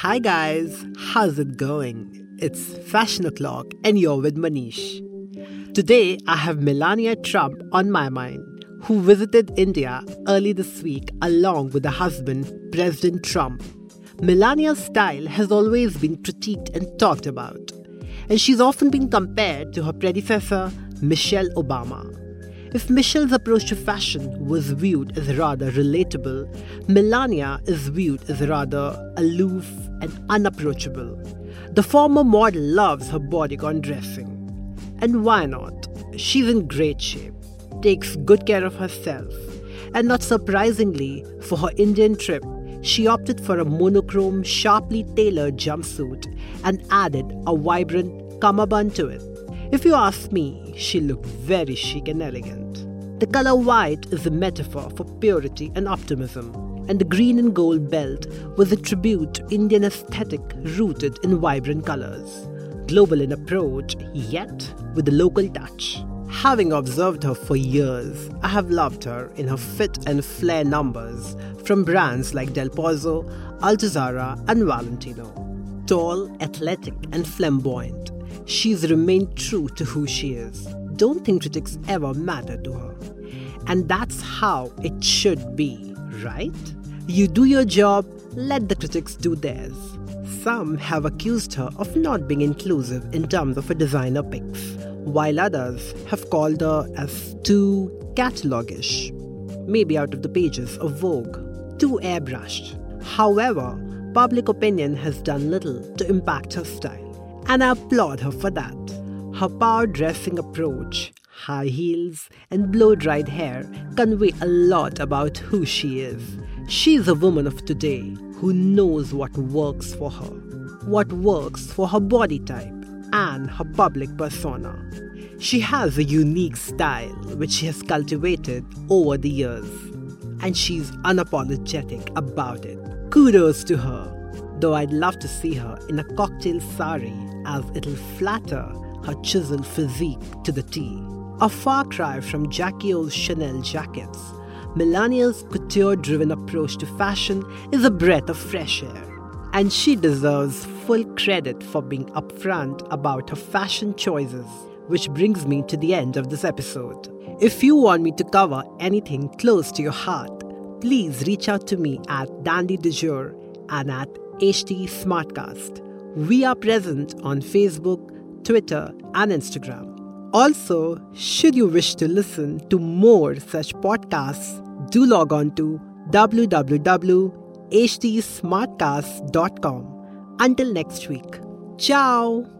Hi guys, how's it going? It's Fashion O'Clock and you're with Manish. Today I have Melania Trump on my mind, who visited India early this week along with her husband, President Trump. Melania's style has always been critiqued and talked about, and she's often been compared to her predecessor, Michelle Obama. If Michelle's approach to fashion was viewed as rather relatable, Melania is viewed as rather aloof and unapproachable. The former model loves her bodycon dressing. And why not? She's in great shape, takes good care of herself, and not surprisingly, for her Indian trip, she opted for a monochrome, sharply tailored jumpsuit and added a vibrant cummerbund to it. If you ask me, she looked very chic and elegant. The color white is a metaphor for purity and optimism, and the green and gold belt was a tribute to Indian aesthetic rooted in vibrant colors. Global in approach, yet with a local touch. Having observed her for years, I have loved her in her fit and flair numbers from brands like Delpozo, Altuzarra, and Valentino. Tall, athletic, and flamboyant, she's remained true to who she is. Don't think critics ever matter to her. And that's how it should be, right? You do your job, let the critics do theirs. Some have accused her of not being inclusive in terms of her designer picks, while others have called her as too catalogish, maybe out of the pages of Vogue, too airbrushed. However, public opinion has done little to impact her style, and I applaud her for that. Her power dressing approach, high heels, and blow dried hair convey a lot about who she is. She's a woman of today who knows what works for her, what works for her body type, and her public persona. She has a unique style which she has cultivated over the years, and she's unapologetic about it. Kudos to her, though I'd love to see her in a cocktail sari as it'll flatter her chiseled physique to the T. A far cry from Jackie O's Chanel jackets, Melania's couture driven approach to fashion is a breath of fresh air. And she deserves full credit for being upfront about her fashion choices, which brings me to the end of this episode. If you want me to cover anything close to your heart, please reach out to me at Dandy de Jour and at HT Smartcast. We are present on Facebook, Twitter, and Instagram. Also, should you wish to listen to more such podcasts, do log on to www.htsmartcast.com. Until next week. Ciao!